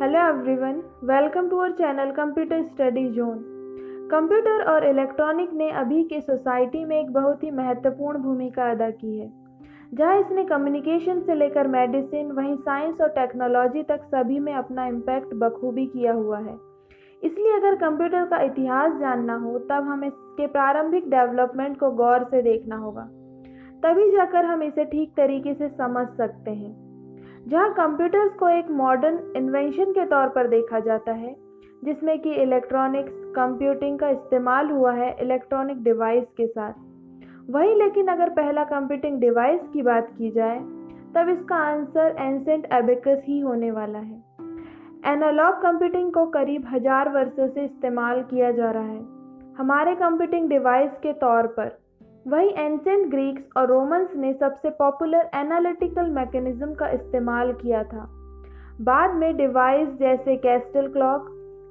Hello everyone welcome to our channel computer study zone computer और electronic ने अभी के सोसाइटी में एक बहुत ही महत्वपूर्ण भूमिका अदा की है। जहाँ इसने कम्युनिकेशन से लेकर मेडिसिन वहीं साइंस और टेक्नोलॉजी तक सभी में अपना इम्पैक्ट बखूबी किया हुआ है। इसलिए अगर कंप्यूटर का इतिहास जानना हो, तब हमें इसके प्रारंभिक डेवलपमेंट को गौर से देखना होगा। तभी जाकर हम इसे ठीक तरीके से समझ सकते हैं। जहाँ कंप्यूटर्स को एक मॉडर्न इन्वेंशन के तौर पर देखा जाता है, जिसमें कि इलेक्ट्रॉनिक्स कंप्यूटिंग का इस्तेमाल हुआ है इलेक्ट्रॉनिक डिवाइस के साथ। वही लेकिन अगर पहला कंप्यूटिंग डिवाइस की बात की जाए, तब इसका आंसर एंसेंट एबिकस ही होने वाला है। एनालॉग कंप्यूटिंग को करीब हज़ार वर्षों से इस्तेमाल किया जा रहा है। हमारे कंप्यूटिंग डिवाइस के तौर पर वही एंशेंट ग्रीक्स और रोमन्स ने सबसे पॉपुलर एनालिटिकल मैकेनिज्म का इस्तेमाल किया था। बाद में डिवाइस जैसे कैस्टल क्लॉक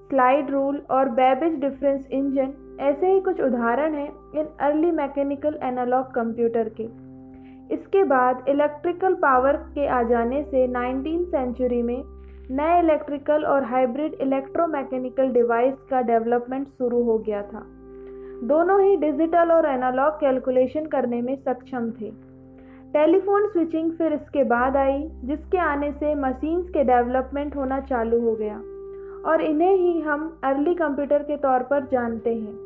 स्लाइड रूल और बेबिज डिफरेंस इंजन ऐसे ही कुछ उदाहरण हैं इन अर्ली मैकेनिकल एनालॉग कंप्यूटर के। इसके बाद इलेक्ट्रिकल पावर के आ जाने से नाइनटीन सेंचुरी में नए इलेक्ट्रिकल और हाइब्रिड इलेक्ट्रोमैकेनिकल डिवाइस का डेवलपमेंट शुरू हो गया था। दोनों ही डिजिटल और एनालॉग कैलकुलेशन करने में सक्षम थे। टेलीफोन स्विचिंग फिर इसके बाद आई, जिसके आने से मशीन्स के डेवलपमेंट होना चालू हो गया। और इन्हें ही हम अर्ली कंप्यूटर के तौर पर जानते हैं।